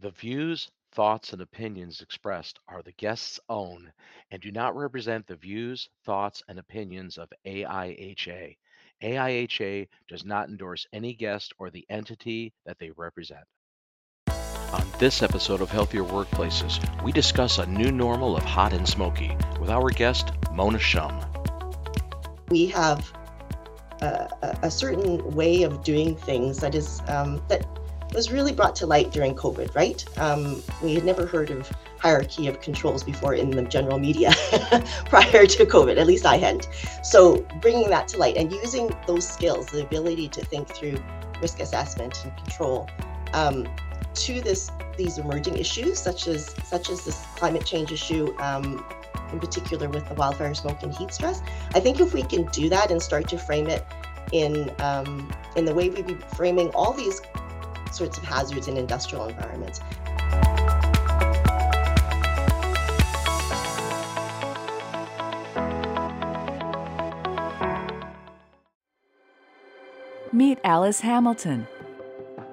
The views, thoughts, and opinions expressed are the guest's own and do not represent the views, thoughts, and opinions of AIHA. AIHA does not endorse any guest or the entity that they represent. On this episode of Healthier Workplaces, we discuss a new normal of hot and smoky with our guest, Mona Shum. We have a, a certain way of doing things that is um, that was really brought to light during COVID, right? Um, we had never heard of hierarchy of controls before in the general media prior to COVID, at least I hadn't. So bringing that to light and using those skills, the ability to think through risk assessment and control um, to this these emerging issues, such as such as this climate change issue, um, in particular with the wildfire smoke and heat stress. I think if we can do that and start to frame it in um, in the way we be framing all these sorts of hazards in industrial environments. Meet Alice Hamilton.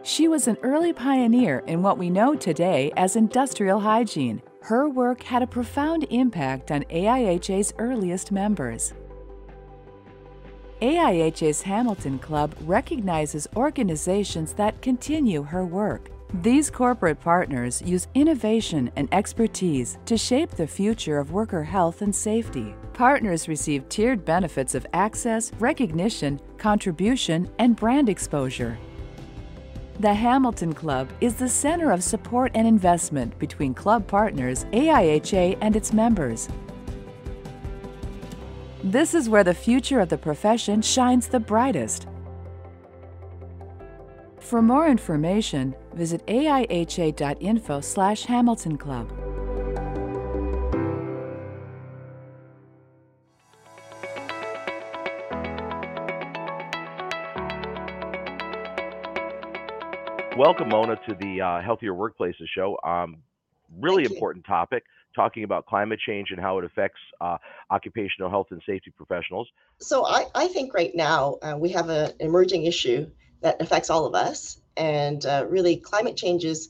She was an early pioneer in what we know today as industrial hygiene. Her work had a profound impact on AIHA's earliest members. AIHA's Hamilton Club recognizes organizations that continue her work. These corporate partners use innovation and expertise to shape the future of worker health and safety. Partners receive tiered benefits of access, recognition, contribution, and brand exposure. The Hamilton Club is the center of support and investment between club partners, AIHA, and its members. This is where the future of the profession shines the brightest. For more information, visit aiha.info slash Hamilton Club. Welcome, Mona, to the uh, Healthier Workplaces show. Really important topic talking about climate change and how it affects uh, occupational health and safety professionals. So I, I think right now uh, we have an emerging issue that affects all of us, and uh, really climate change is,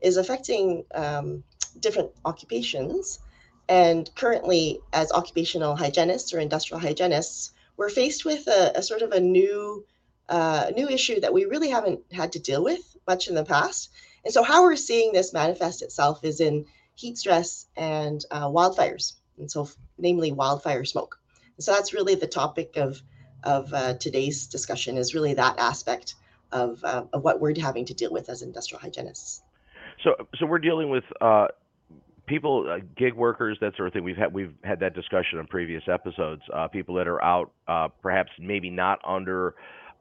is affecting um, different occupations. And currently, as occupational hygienists or industrial hygienists, we're faced with a, a sort of a new uh, new issue that we really haven't had to deal with much in the past. And so, how we're seeing this manifest itself is in heat stress and uh, wildfires, and so namely wildfire smoke. And so that's really the topic of of uh, today's discussion is really that aspect of, uh, of what we're having to deal with as industrial hygienists. So, so we're dealing with uh, people, uh, gig workers, that sort of thing. We've had we've had that discussion in previous episodes. Uh, people that are out, uh, perhaps maybe not under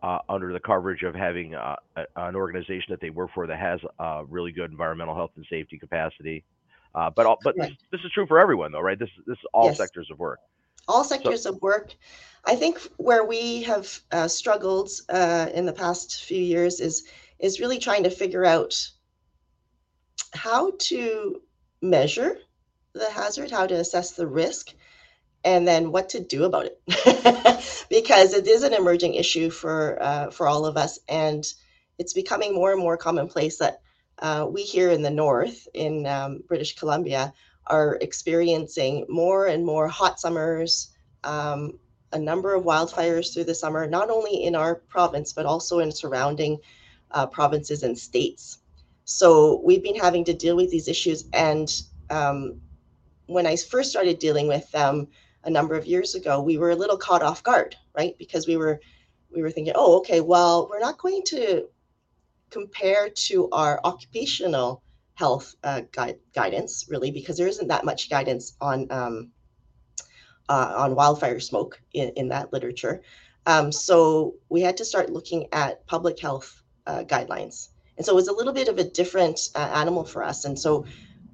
uh, under the coverage of having uh, a, an organization that they work for that has uh, really good environmental health and safety capacity. Uh, but all, but right. this, this, is true for everyone, though, right? This this is all yes. sectors of work. All sectors so, of work. I think where we have uh, struggled uh, in the past few years is is really trying to figure out how to measure the hazard, how to assess the risk, and then what to do about it, because it is an emerging issue for uh, for all of us, and it's becoming more and more commonplace that uh, we here in the north, in um, British Columbia, are experiencing more and more hot summers, um, a number of wildfires through the summer, not only in our province, but also in surrounding uh, provinces and states. So we've been having to deal with these issues. And um, when I first started dealing with them a number of years ago, we were a little caught off guard, right? Because we were we were thinking, oh, okay, well, we're not going to compare to our occupational health uh, guide, guidance, really, because there isn't that much guidance on um, uh, on wildfire smoke in, in that literature. Um, so we had to start looking at public health uh, guidelines, and so it was a little bit of a different uh, animal for us. And so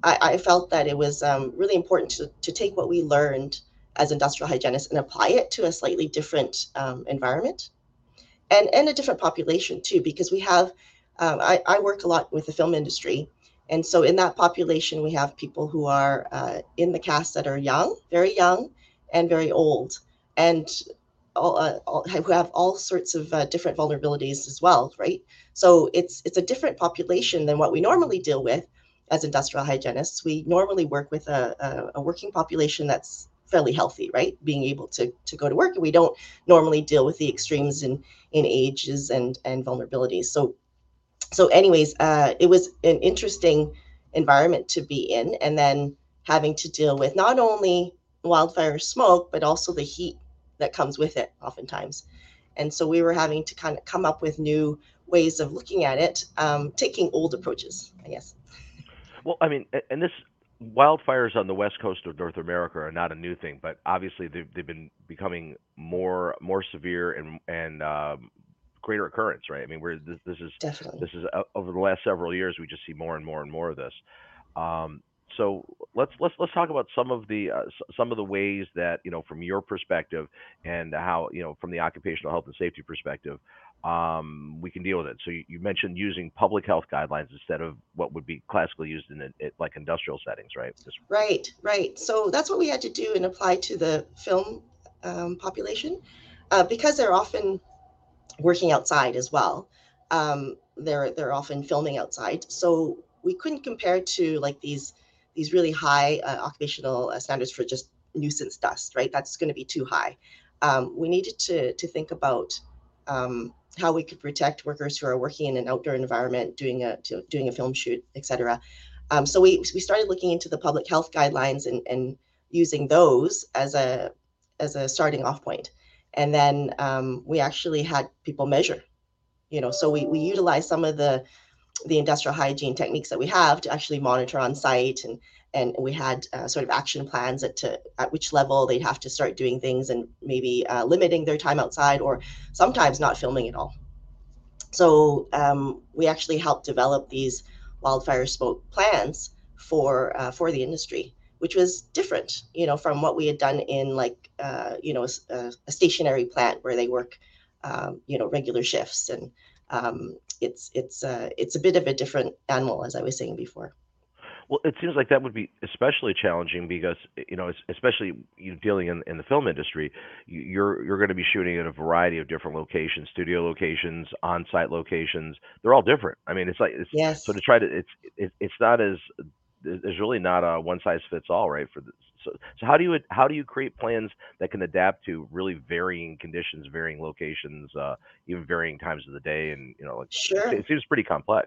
I, I felt that it was um, really important to, to take what we learned as industrial hygienists and apply it to a slightly different um, environment and and a different population too, because we have um, I, I, work a lot with the film industry. And so in that population, we have people who are uh, in the cast that are young, very young, and very old, and all, uh, all who have all sorts of uh, different vulnerabilities as well, right? So it's it's a different population than what we normally deal with, as industrial hygienists, we normally work with a, a, a working population that's fairly healthy, right? Being able to to go to work, we don't normally deal with the extremes in in ages and and vulnerabilities. So so anyways, uh, it was an interesting environment to be in, and then having to deal with not only wildfire smoke but also the heat that comes with it, oftentimes. And so we were having to kind of come up with new ways of looking at it, um, taking old approaches, I guess. Well, I mean, and this wildfires on the west coast of North America are not a new thing, but obviously they've, they've been becoming more more severe and and um, greater occurrence, right? I mean, we're this, this is Definitely. this is uh, over the last several years we just see more and more and more of this. Um, so let's let's let's talk about some of the uh, some of the ways that you know from your perspective and how you know from the occupational health and safety perspective um, we can deal with it. So you, you, mentioned using public health guidelines instead of what would be classically used in it, like industrial settings, right? Just... Right, right. So that's what we had to do and apply to the film um, population uh, because they're often working outside as well. Um, they're they're often filming outside, so we couldn't compare to like these these really high uh, occupational uh, standards for just nuisance dust, right? That's going to be too high. Um, we needed to to think about um, how we could protect workers who are working in an outdoor environment, doing a to, doing a film shoot, etc. Um, so we we started looking into the public health guidelines and and using those as a as a starting off point, and then um, we actually had people measure. You know, so we we utilized some of the the industrial hygiene techniques that we have to actually monitor on site and and we had uh, sort of action plans at to at which level they'd have to start doing things and maybe uh, limiting their time outside or sometimes not filming at all so um, we actually helped develop these wildfire smoke plans for uh, for the industry which was different you know from what we had done in like uh, you know a, a, stationary plant where they work um, you know regular shifts and um, it's it's uh, it's a bit of a different animal, as I was saying before. Well, it seems like that would be especially challenging because you know, especially you dealing in, in the film industry, you're you're going to be shooting at a variety of different locations, studio locations, on-site locations. They're all different. I mean, it's like it's, yes. So to try to it's it, it's not as there's really not a one size fits all, right? For the, so, so how do you how do you create plans that can adapt to really varying conditions, varying locations, uh, even varying times of the day, and you know, like sure. it, it seems pretty complex.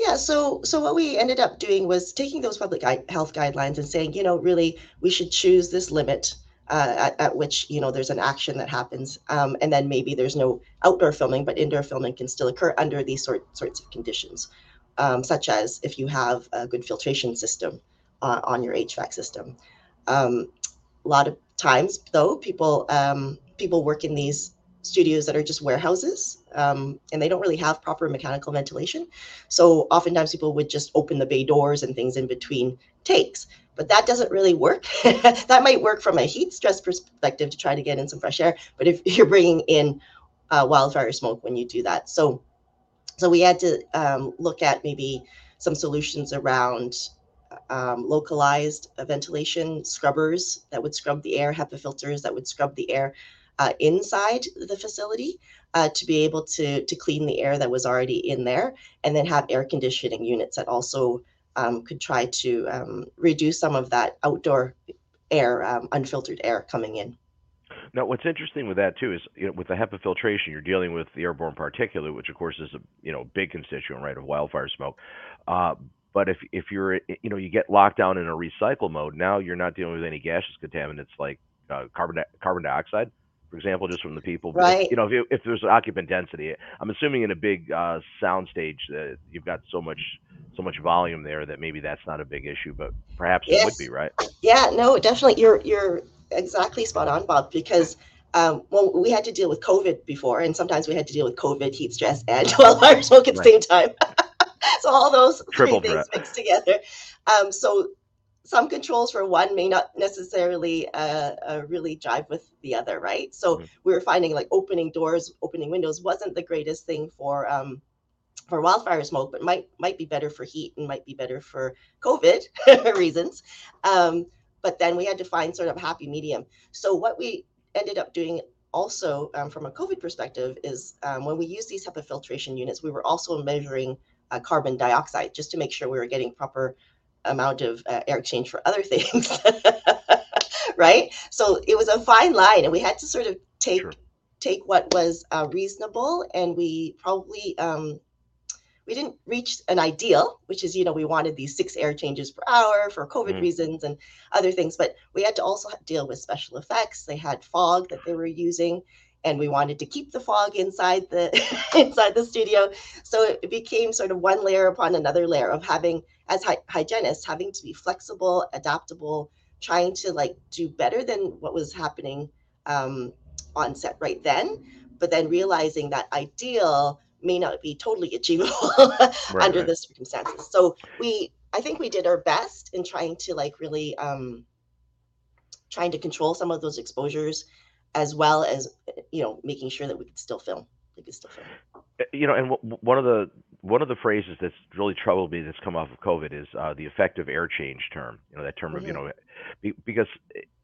Yeah, so so what we ended up doing was taking those public health guidelines and saying, you know, really we should choose this limit uh, at, at, which you know there's an action that happens, um, and then maybe there's no outdoor filming, but indoor filming can still occur under these sort sorts of conditions um, such as if you have a good filtration system uh, on your HVAC system. Um, a lot of times, though, people um, people work in these studios that are just warehouses um, and they don't really have proper mechanical ventilation. So oftentimes people would just open the bay doors and things in between takes. But that doesn't really work. that might work from a heat stress perspective to try to get in some fresh air. But if you're bringing in uh, wildfire smoke when you do that, so so we had to um, look at maybe some solutions around um, localized ventilation scrubbers that would scrub the air, HEPA filters that would scrub the air uh, inside the facility uh, to be able to, to clean the air that was already in there, and then have air conditioning units that also um, could try to um, reduce some of that outdoor air, um, unfiltered air coming in. Now, what's interesting with that too is you know, with the HEPA filtration, you're dealing with the airborne particulate, which of course is a you know big constituent right of wildfire smoke. Uh, but if if you're you know you get locked down in a recycle mode, now you're not dealing with any gaseous contaminants like uh, carbon carbon dioxide, for example, just from the people. Right. You know, if, if there's occupant density, I'm assuming in a big uh, sound stage that you've got so much so much volume there that maybe that's not a big issue, but perhaps yes. it would be, right? Yeah, no, definitely. You're you're exactly spot on, Bob, because um, well, we had to deal with COVID before, and sometimes we had to deal with COVID, heat stress, and wildfire smoke at the right. same time. so all those Triple three things mixed together. Um, so some controls for one may not necessarily uh, uh, really jive with the other, right? So mm-hmm. we were finding like opening doors, opening windows wasn't the greatest thing for um, for wildfire smoke, but might might be better for heat and might be better for COVID reasons. Um, but then we had to find sort of a happy medium. So what we ended up doing also um, from a COVID perspective is um, when we use these HEPA filtration units, we were also measuring uh, carbon dioxide just to make sure we were getting proper amount of uh, air exchange for other things right so it was a fine line and we had to sort of take sure. take what was uh, reasonable and we probably um, we didn't reach an ideal which is you know we wanted these six air changes per hour for covid mm. reasons and other things but we had to also deal with special effects they had fog that they were using and we wanted to keep the fog inside the inside the studio so it became sort of one layer upon another layer of having as hy- hygienists having to be flexible adaptable trying to like do better than what was happening um, on set right then but then realizing that ideal may not be totally achievable right, under right. the circumstances. So we i think we did our best in trying to like really um trying to control some of those exposures as well as you know making sure that we could still film. We could still film. Eh, you know and w- one of the one of the phrases that's really troubled me that's come off of covid is uh, the effective air change term you know that term mm-hmm. of you know be, because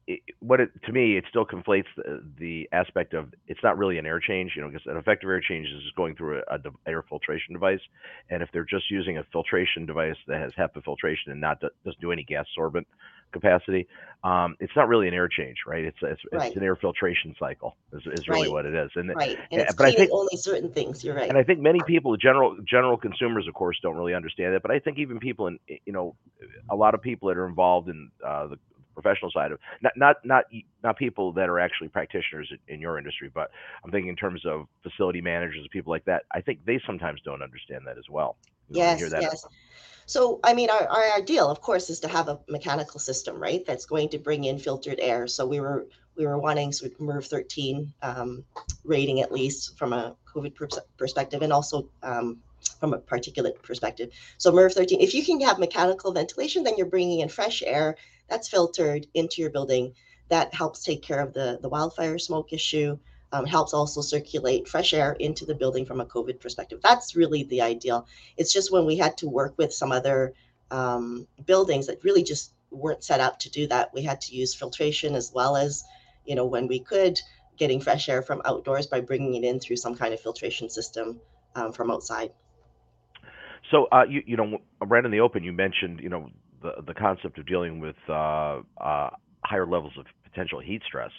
it, what it to me it still conflates the, the, aspect of it's not really an air change you know because an effective air change is going through a, a, air filtration device and if they're just using a filtration device that has HEPA filtration and not doesn't do any gas sorbent capacity um, it's not really an air change right it's it's, right. it's an air filtration cycle is, is really right. what it is and, right. and it's but I think only certain things you're right and I think many people general general consumers of course don't really understand it but I think even people in you know a lot of people that are involved in uh, the professional side of not not not not people that are actually practitioners in, your industry, but I'm thinking in terms of facility managers, people like that. I think they sometimes don't understand that as well. Yes, yes. So, I mean, our, our ideal, of course, is to have a mechanical system, right? That's going to bring in filtered air. So we were we were wanting sort of MERV 13 um, rating at least from a COVID perspective, and also um, from a particulate perspective. So MERV 13, if you can have mechanical ventilation, then you're bringing in fresh air that's filtered into your building. That helps take care of the, the wildfire smoke issue, um, helps also circulate fresh air into the building from a COVID perspective. That's really the ideal. It's just when we had to work with some other um, buildings that really just weren't set up to do that, we had to use filtration as well as, you know, when we could, getting fresh air from outdoors by bringing it in through some kind of filtration system um, from outside. So, uh, you, you know, right in the open, you mentioned, you know, the the concept of dealing with uh, uh, higher levels of potential heat stress.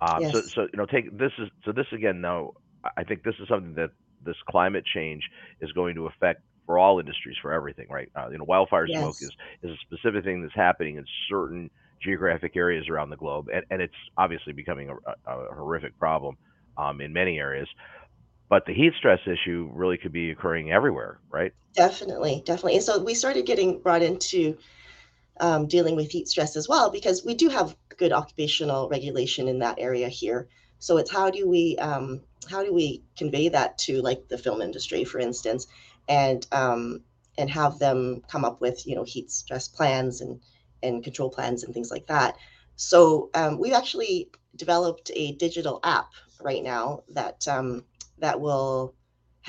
Um, yes. So so you know take this is so this again now I think this is something that this climate change is going to affect for all industries for everything right uh, you know wildfire yes. smoke is is a specific thing that's happening in certain geographic areas around the globe and, and it's obviously becoming a, a horrific problem um, in many areas but the heat stress issue really could be occurring everywhere right definitely definitely and so we started getting brought into um, dealing with heat stress as well, because we do have good occupational regulation in that area here. So it's how do we um, how do we convey that to like the film industry, for instance, and um, and have them come up with you know heat stress plans and and control plans and things like that. So um, we've actually developed a digital app right now that um, that will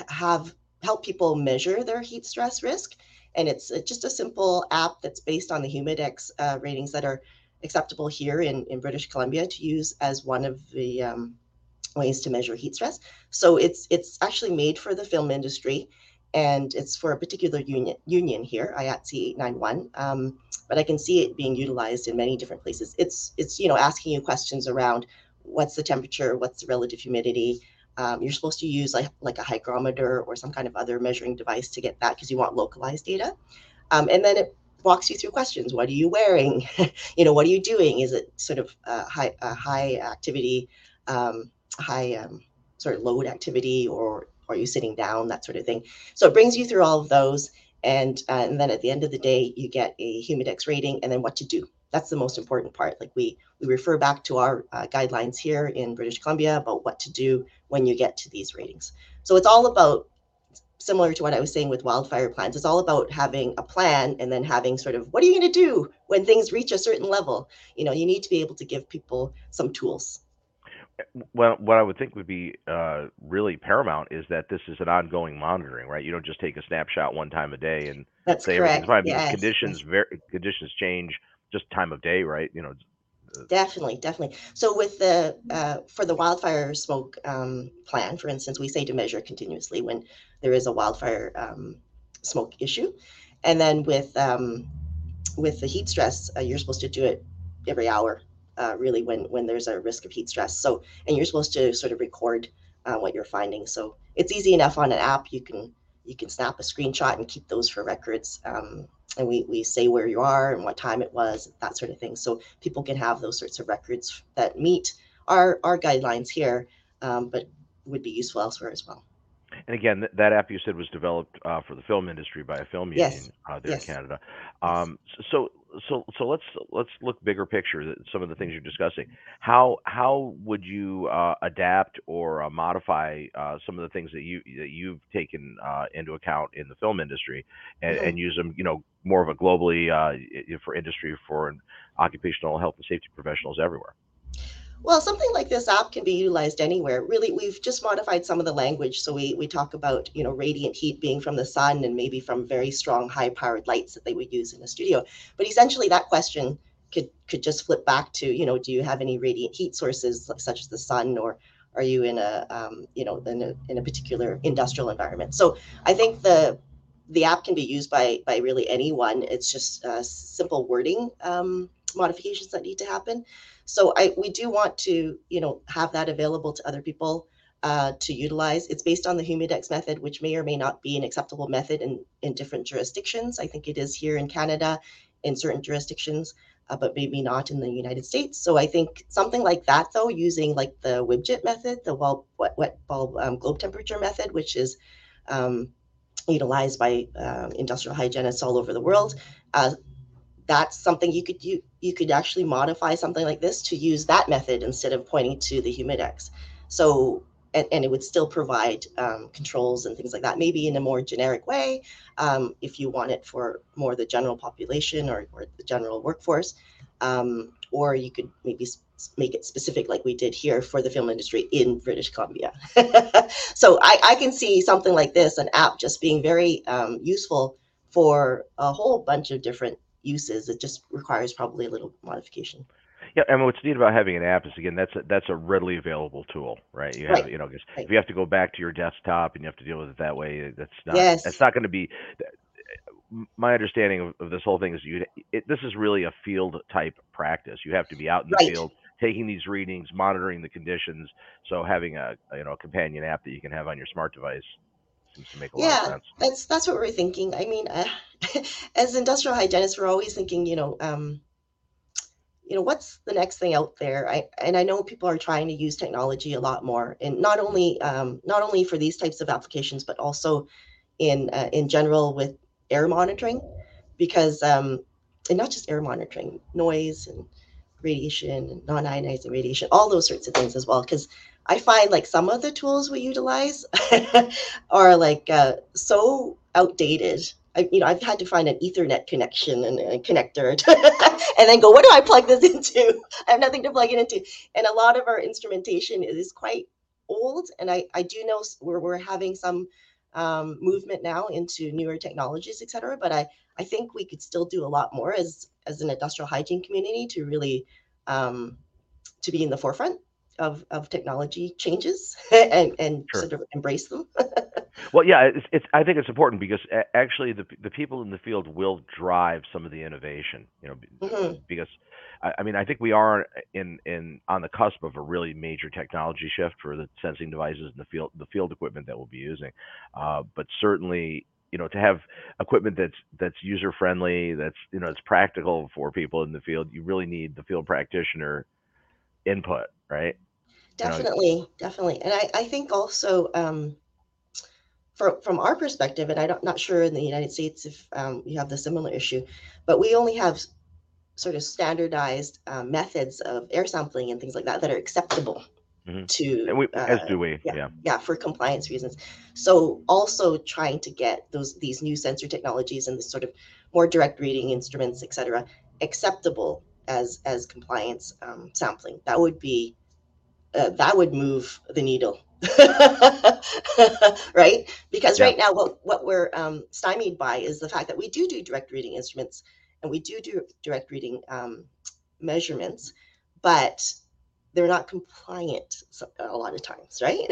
have help people measure their heat stress risk and it's just a simple app that's based on the Humidex uh, ratings that are acceptable here in, in British Columbia to use as one of the um, ways to measure heat stress. So it's it's actually made for the film industry, and it's for a particular union union here, IATSE 891. Um, but I can see it being utilized in many different places. It's it's you know asking you questions around what's the temperature, what's the relative humidity, um, you're supposed to use like, like a hygrometer or some kind of other measuring device to get that because you want localized data. Um, and then it walks you through questions. What are you wearing? you know, what are you doing? Is it sort of a high, high activity, um, high um, sort of load activity, or are you sitting down? That sort of thing. So it brings you through all of those. And, uh, and then at the end of the day, you get a Humidex rating and then what to do that's the most important part. Like we we refer back to our uh, guidelines here in British Columbia about what to do when you get to these ratings. So it's all about similar to what I was saying with wildfire plans. It's all about having a plan and then having sort of what are you going to do when things reach a certain level. You know, you need to be able to give people some tools. Well, what I would think would be uh, really paramount is that this is an ongoing monitoring, right? You don't just take a snapshot one time a day and That's say correct. everything's fine. Yes. Conditions, very, conditions change just time of day, right? You know. Uh, definitely, definitely. So with the uh, for the wildfire smoke um, plan, for instance, we say to measure continuously when there is a wildfire um, smoke issue. And then with um, with the heat stress, uh, you're supposed to do it every hour, uh, really, when when there's a risk of heat stress. So, and you're supposed to sort of record uh, what you're finding. So it's easy enough on an app. You can you can snap a screenshot and keep those for records. Um, and we we say where you are and what time it was, that sort of thing. So people can have those sorts of records that meet our our guidelines here, um, but would be useful elsewhere as well. And again, th- that app you said was developed uh, for the film industry by a film Yes. union uh, there Yes. in Canada. Um, so, so, so let's let's look bigger picture. Some of the things you're discussing. How how would you uh, adapt or uh, modify uh, some of the things that you that you've taken uh, into account in the film industry and, Mhm. and use them, you know, more of a globally uh, for industry for occupational health and safety professionals everywhere. Well, something like this app can be utilized anywhere. Really, we've just modified some of the language. So we, we talk about, you know, radiant heat being from the sun and maybe from very strong, high powered lights that they would use in a studio. But essentially that question could could just flip back to, you know, do you have any radiant heat sources such as the sun or are you in a, um, you know, in a, in a particular industrial environment? So I think the the app can be used by by really anyone. It's just uh, simple wording um, modifications that need to happen. So I we do want to you know have that available to other people uh, to utilize. It's based on the Humidex method, which may or may not be an acceptable method in in different jurisdictions. I think it is here in Canada, in certain jurisdictions, uh, but maybe not in the United States. So I think something like that, though, using like the WIBJIT method, the wet, wet bulb um, globe temperature method, which is um, utilized by um, industrial hygienists all over the world. Uh, that's something you could you you could actually modify something like this to use that method instead of pointing to the humidex so and, and it would still provide um, controls and things like that maybe in a more generic way um, if you want it for more the general population or, or the general workforce um, or you could maybe make it specific like we did here for the film industry in british columbia so I, I can see something like this an app just being very um, useful for a whole bunch of different uses. It just requires probably a little modification. Yeah, and what's neat about having an app is again that's a, that's a readily available tool, right? You have Right, you know right. if you have to go back to your desktop and you have to deal with it that way, that's not Yes. that's not going to be. My understanding of, of this whole thing is you it, this is really a field type practice. You have to be out in the Right. field taking these readings, monitoring the conditions. So having a you know a companion app that you can have on your smart device seems to make a lot of Yeah, sense. that's that's what we're thinking. I mean, uh, as industrial hygienists, we're always thinking, you know, um, you know, what's the next thing out there? I and I know people are trying to use technology a lot more, and not only um, not only for these types of applications, but also in uh, in general with air monitoring, because um, and not just air monitoring, noise and radiation non-ionizing radiation, all those sorts of things as well. Because I find like some of the tools we utilize are like uh, so outdated. I, you know, I've had to find an Ethernet connection and a connector, and then go, what do I plug this into? I have nothing to plug it into, and a lot of our instrumentation is quite old. And I, I do know we're we're having some um, movement now into newer technologies, et cetera. But I, I think we could still do a lot more as as an industrial hygiene community to really um, to be in the forefront of, of technology changes and, and Sure. sort of embrace them. Well, yeah, it's, it's. I think it's important because actually the the people in the field will drive some of the innovation. You know, Mhm. because I, I mean I think we are in in on the cusp of a really major technology shift for the sensing devices and the field the field equipment that we'll be using. Uh, but certainly, you know, to have equipment that's that's user friendly, that's you know, it's practical for people in the field. You really need the field practitioner input, right? You know, Definitely, definitely. And I, I think also um, from from our perspective, and I'm not sure in the United States if um, you have the similar issue, but we only have sort of standardized uh, methods of air sampling and things like that that are acceptable Mhm. to and we as uh, do we. yeah, Yeah. yeah, for compliance reasons. So also trying to get those these new sensor technologies and the sort of more direct reading instruments, etc acceptable as as compliance um, sampling. That would be uh, that would move the needle. right because Yeah. right now what what we're um, stymied by is the fact that we do do direct reading instruments and we do do direct reading um, measurements but they're not compliant a lot of times right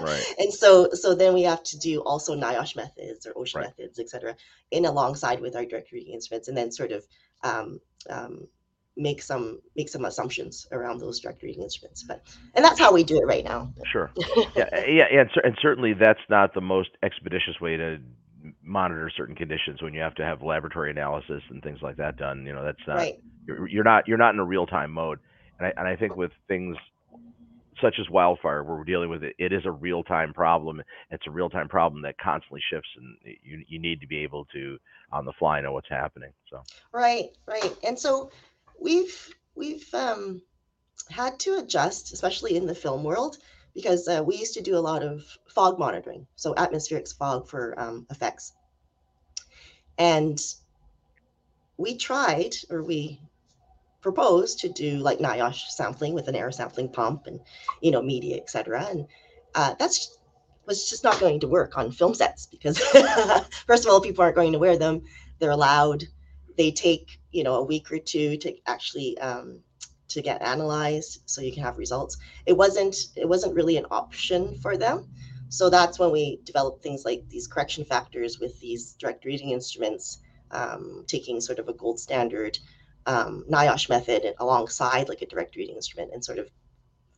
Right. and so so then we have to do also NIOSH methods or OSHA Right. methods, et cetera, in alongside with our direct reading instruments, and then sort of um, um, make some make some assumptions around those direct reading instruments. But and that's how we do it right now. Sure. Yeah, uh, yeah, and, and certainly that's not the most expeditious way to monitor certain conditions when you have to have laboratory analysis and things like that done. You know, that's not right. you're, you're not you're not in a real time mode. And I and I think with things such as wildfire, where we're dealing with it, it is a real time problem. It's a real time problem that constantly shifts, and you you need to be able to on the fly know what's happening. So Right, right. And so we've we've um, had to adjust, especially in the film world, because uh, we used to do a lot of fog monitoring, so atmospheric fog for um, effects. And we tried, or we proposed to do like NIOSH sampling with an air sampling pump and you know media, etc. And uh, that's was just not going to work on film sets because first of all, people aren't going to wear them. They're allowed. They take you know a week or two to actually um, to get analyzed, so you can have results. It wasn't it wasn't really an option for them. So that's when we developed things like these correction factors with these direct reading instruments, um, taking sort of a gold standard um, NIOSH method alongside like a direct reading instrument and sort of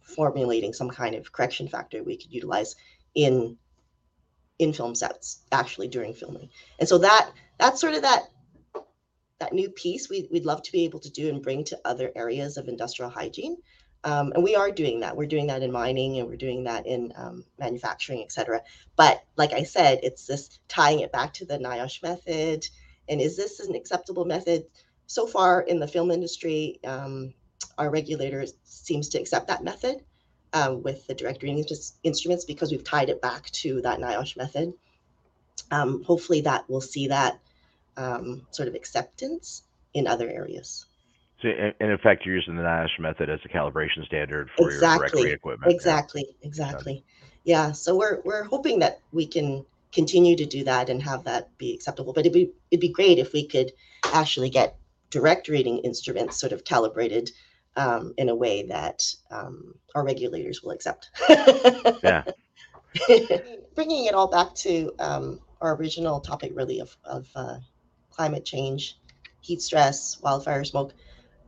formulating some kind of correction factor we could utilize in in film sets actually during filming. And so that that's sort of that that new piece we, we'd love to be able to do and bring to other areas of industrial hygiene. Um, and we are doing that. We're doing that in mining and we're doing that in um, manufacturing, et cetera. But like I said, it's this tying it back to the NIOSH method. And is this an acceptable method? So far in the film industry, um, our regulator seems to accept that method um, with the direct reading instruments because we've tied it back to that NIOSH method. Um, hopefully that will see that um, sort of acceptance in other areas. So, and in fact, you're using the NIOSH method as a calibration standard for your Exactly. direct read equipment. yeah. Exactly, exactly. Yeah, so we're we're hoping that we can continue to do that and have that be acceptable. But it'd be it'd be great if we could actually get direct reading instruments sort of calibrated um, in a way that um, our regulators will accept. Yeah. Bringing it all back to um, our original topic, really, of, of uh, climate change, heat stress, wildfire smoke.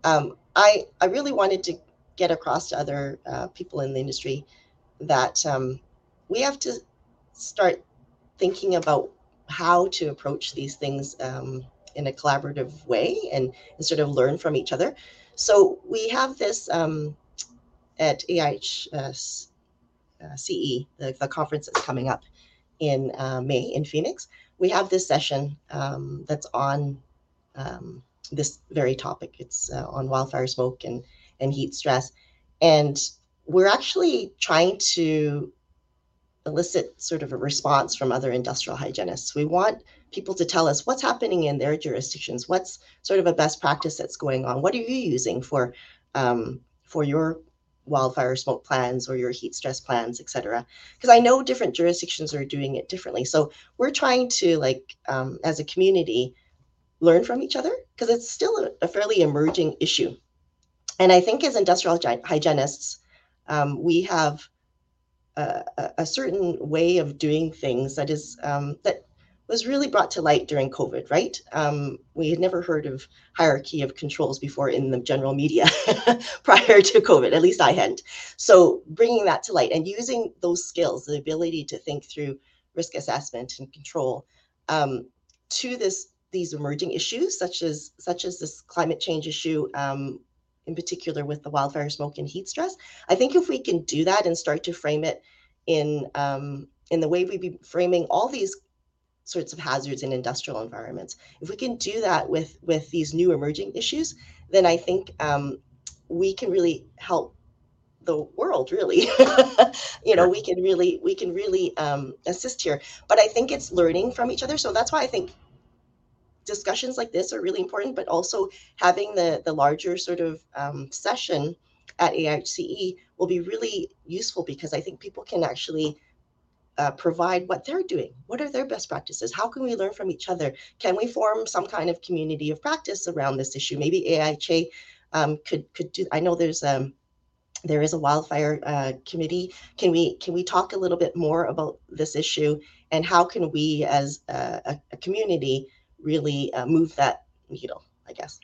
Um, I, I really wanted to get across to other uh, people in the industry that um, we have to start thinking about how to approach these things um, in a collaborative way and, and sort of learn from each other. So we have this um, at AIH uh, uh, CE, the, the conference that's coming up in uh, May in Phoenix. We have this session um, that's on um, this very topic. It's uh, on wildfire smoke and, and heat stress. And we're actually trying to elicit sort of a response from other industrial hygienists. We want people to tell us what's happening in their jurisdictions, what's sort of a best practice that's going on. What are you using for um, for your wildfire smoke plans or your heat stress plans, et cetera? Because I know different jurisdictions are doing it differently. So we're trying to like um, as a community learn from each other because it's still a, a fairly emerging issue. And I think as industrial hygienists, um, we have a, a- certain way of doing things that is um, that was really brought to light during COVID, right? Um, we had never heard of hierarchy of controls before in the general media prior to COVID. At least I hadn't. So bringing that to light and using those skills, the ability to think through risk assessment and control um, to this these emerging issues, such as such as this climate change issue. Um, in particular with the wildfire smoke and heat stress. I think if we can do that and start to frame it in um, in the way we be framing all these sorts of hazards in industrial environments, if we can do that with with these new emerging issues, then I think um, we can really help the world. Really, you know, we can really we can really um, assist here. But I think it's learning from each other. So that's why I think discussions like this are really important, but also having the the larger sort of um, session at AIHCE will be really useful because I think people can actually uh, provide what they're doing. What are their best practices? How can we learn from each other? Can we form some kind of community of practice around this issue? Maybe AIHA um, could could do. I know there's um, there is a wildfire uh, committee. Can we can we talk a little bit more about this issue and how can we, as a, a, community, really uh, move that needle? I guess.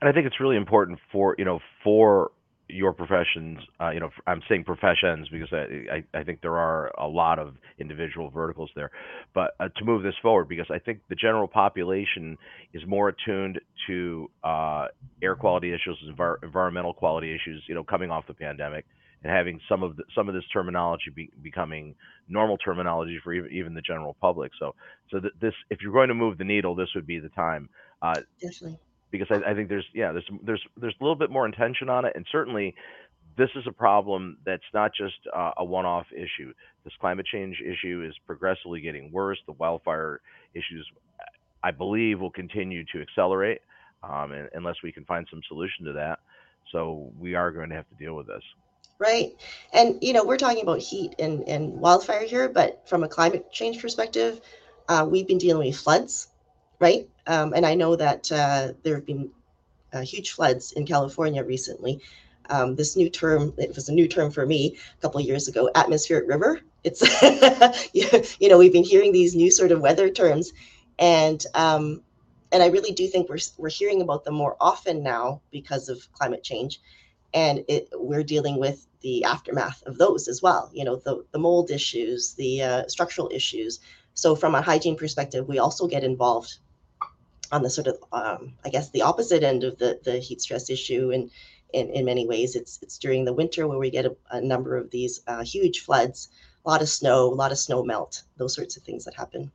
And I think it's really important for you know for your professions, uh, you know, I'm saying professions because I, I, I, think there are a lot of individual verticals there, but uh, to move this forward, because I think the general population is more attuned to uh, air quality issues, envir- environmental quality issues, you know, coming off the pandemic, and having some of the, some of this terminology be, becoming normal terminology for even, even the general public. So, so th- this, if you're going to move the needle, this would be the time. Uh, Definitely because I, I think there's yeah there's there's there's a little bit more intention on it, and certainly this is a problem that's not just uh, a one-off issue. This climate change issue is progressively getting worse. The wildfire issues, I believe, will continue to accelerate um, and, unless we can find some solution to that. So we are going to have to deal with this. Right. And, you know, we're talking about heat and, and wildfire here, but from a climate change perspective, uh, we've been dealing with floods right? Um, and I know that uh, there have been uh, huge floods in California recently. Um, this new term, it was a new term for me a couple years ago, atmospheric river. It's, you know, we've been hearing these new sort of weather terms. And, um, and I really do think we're, we're hearing about them more often now because of climate change. And it, we're dealing with the aftermath of those as well. You know, the, the mold issues, the uh, structural issues. So from a hygiene perspective, we also get involved on the sort of um, I guess the opposite end of the the heat stress issue. And in, in many ways it's it's during the winter where we get a, a number of these uh, huge floods a lot of snow a lot of snow melt those sorts of things that happen.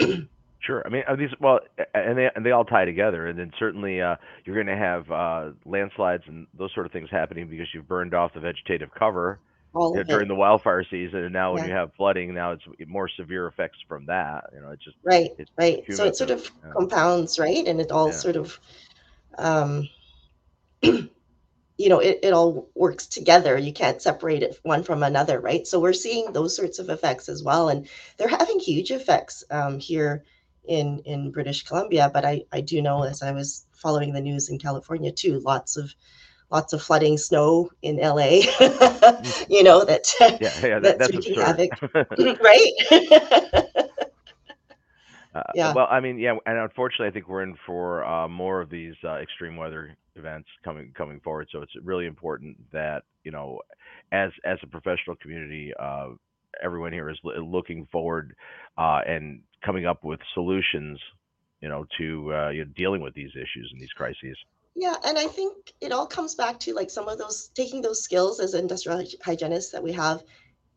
Sure. I mean, these well, and they and they all tie together, and then certainly uh, you're going to have uh, landslides and those sort of things happening because you've burned off the vegetative cover all during the wildfire season, and now when you have flooding, now it's more severe effects from that. You know, it's just right, it's right. So it sort of yeah. compounds, right, and it all yeah. sort of, um, you know, it, it all works together. You can't separate it one from another, right? So we're seeing those sorts of effects as well, and they're having huge effects um, here in in British Columbia. But I I do know as I was following the news in California too, lots of lots of flooding snow in LA, you know, that, yeah, yeah, that, that's wreaking havoc, right? uh, yeah. Well, I mean, yeah, and unfortunately, I think we're in for uh, more of these uh, extreme weather events coming coming forward. So it's really important that you know, as as a professional community, uh, everyone here is looking forward uh, and coming up with solutions, you know, to uh, you know, dealing with these issues and these crises. Yeah, and I think it all comes back to like some of those taking those skills as industrial hygienists that we have,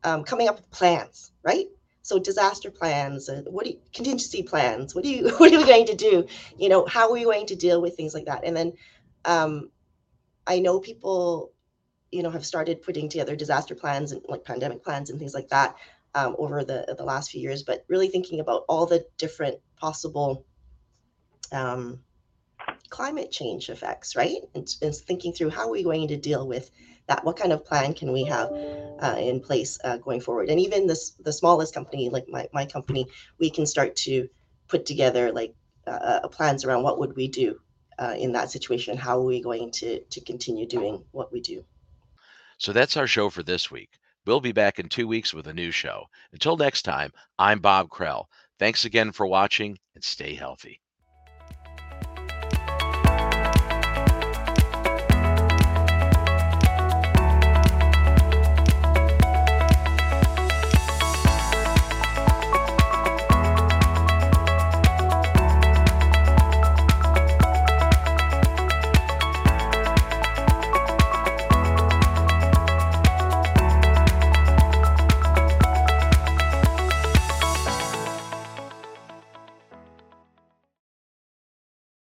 um, coming up with plans, right? So disaster plans, uh, what do you, contingency plans? What do you what are we going to do? You know, how are we going to deal with things like that? And then, um, I know people, you know, have started putting together disaster plans and like pandemic plans and things like that um, over the the last few years. But really thinking about all the different possible um, climate change effects, right? And, and, thinking through how are we going to deal with that? What kind of plan can we have uh, in place uh, going forward? And even this, the smallest company, like my, my company, we can start to put together like uh, uh plans around what would we do uh, in that situation? How are we going to, to continue doing what we do? So that's our show for this week. We'll be back in two weeks with a new show. Until next time, I'm Bob Krell. Thanks again for watching and stay healthy.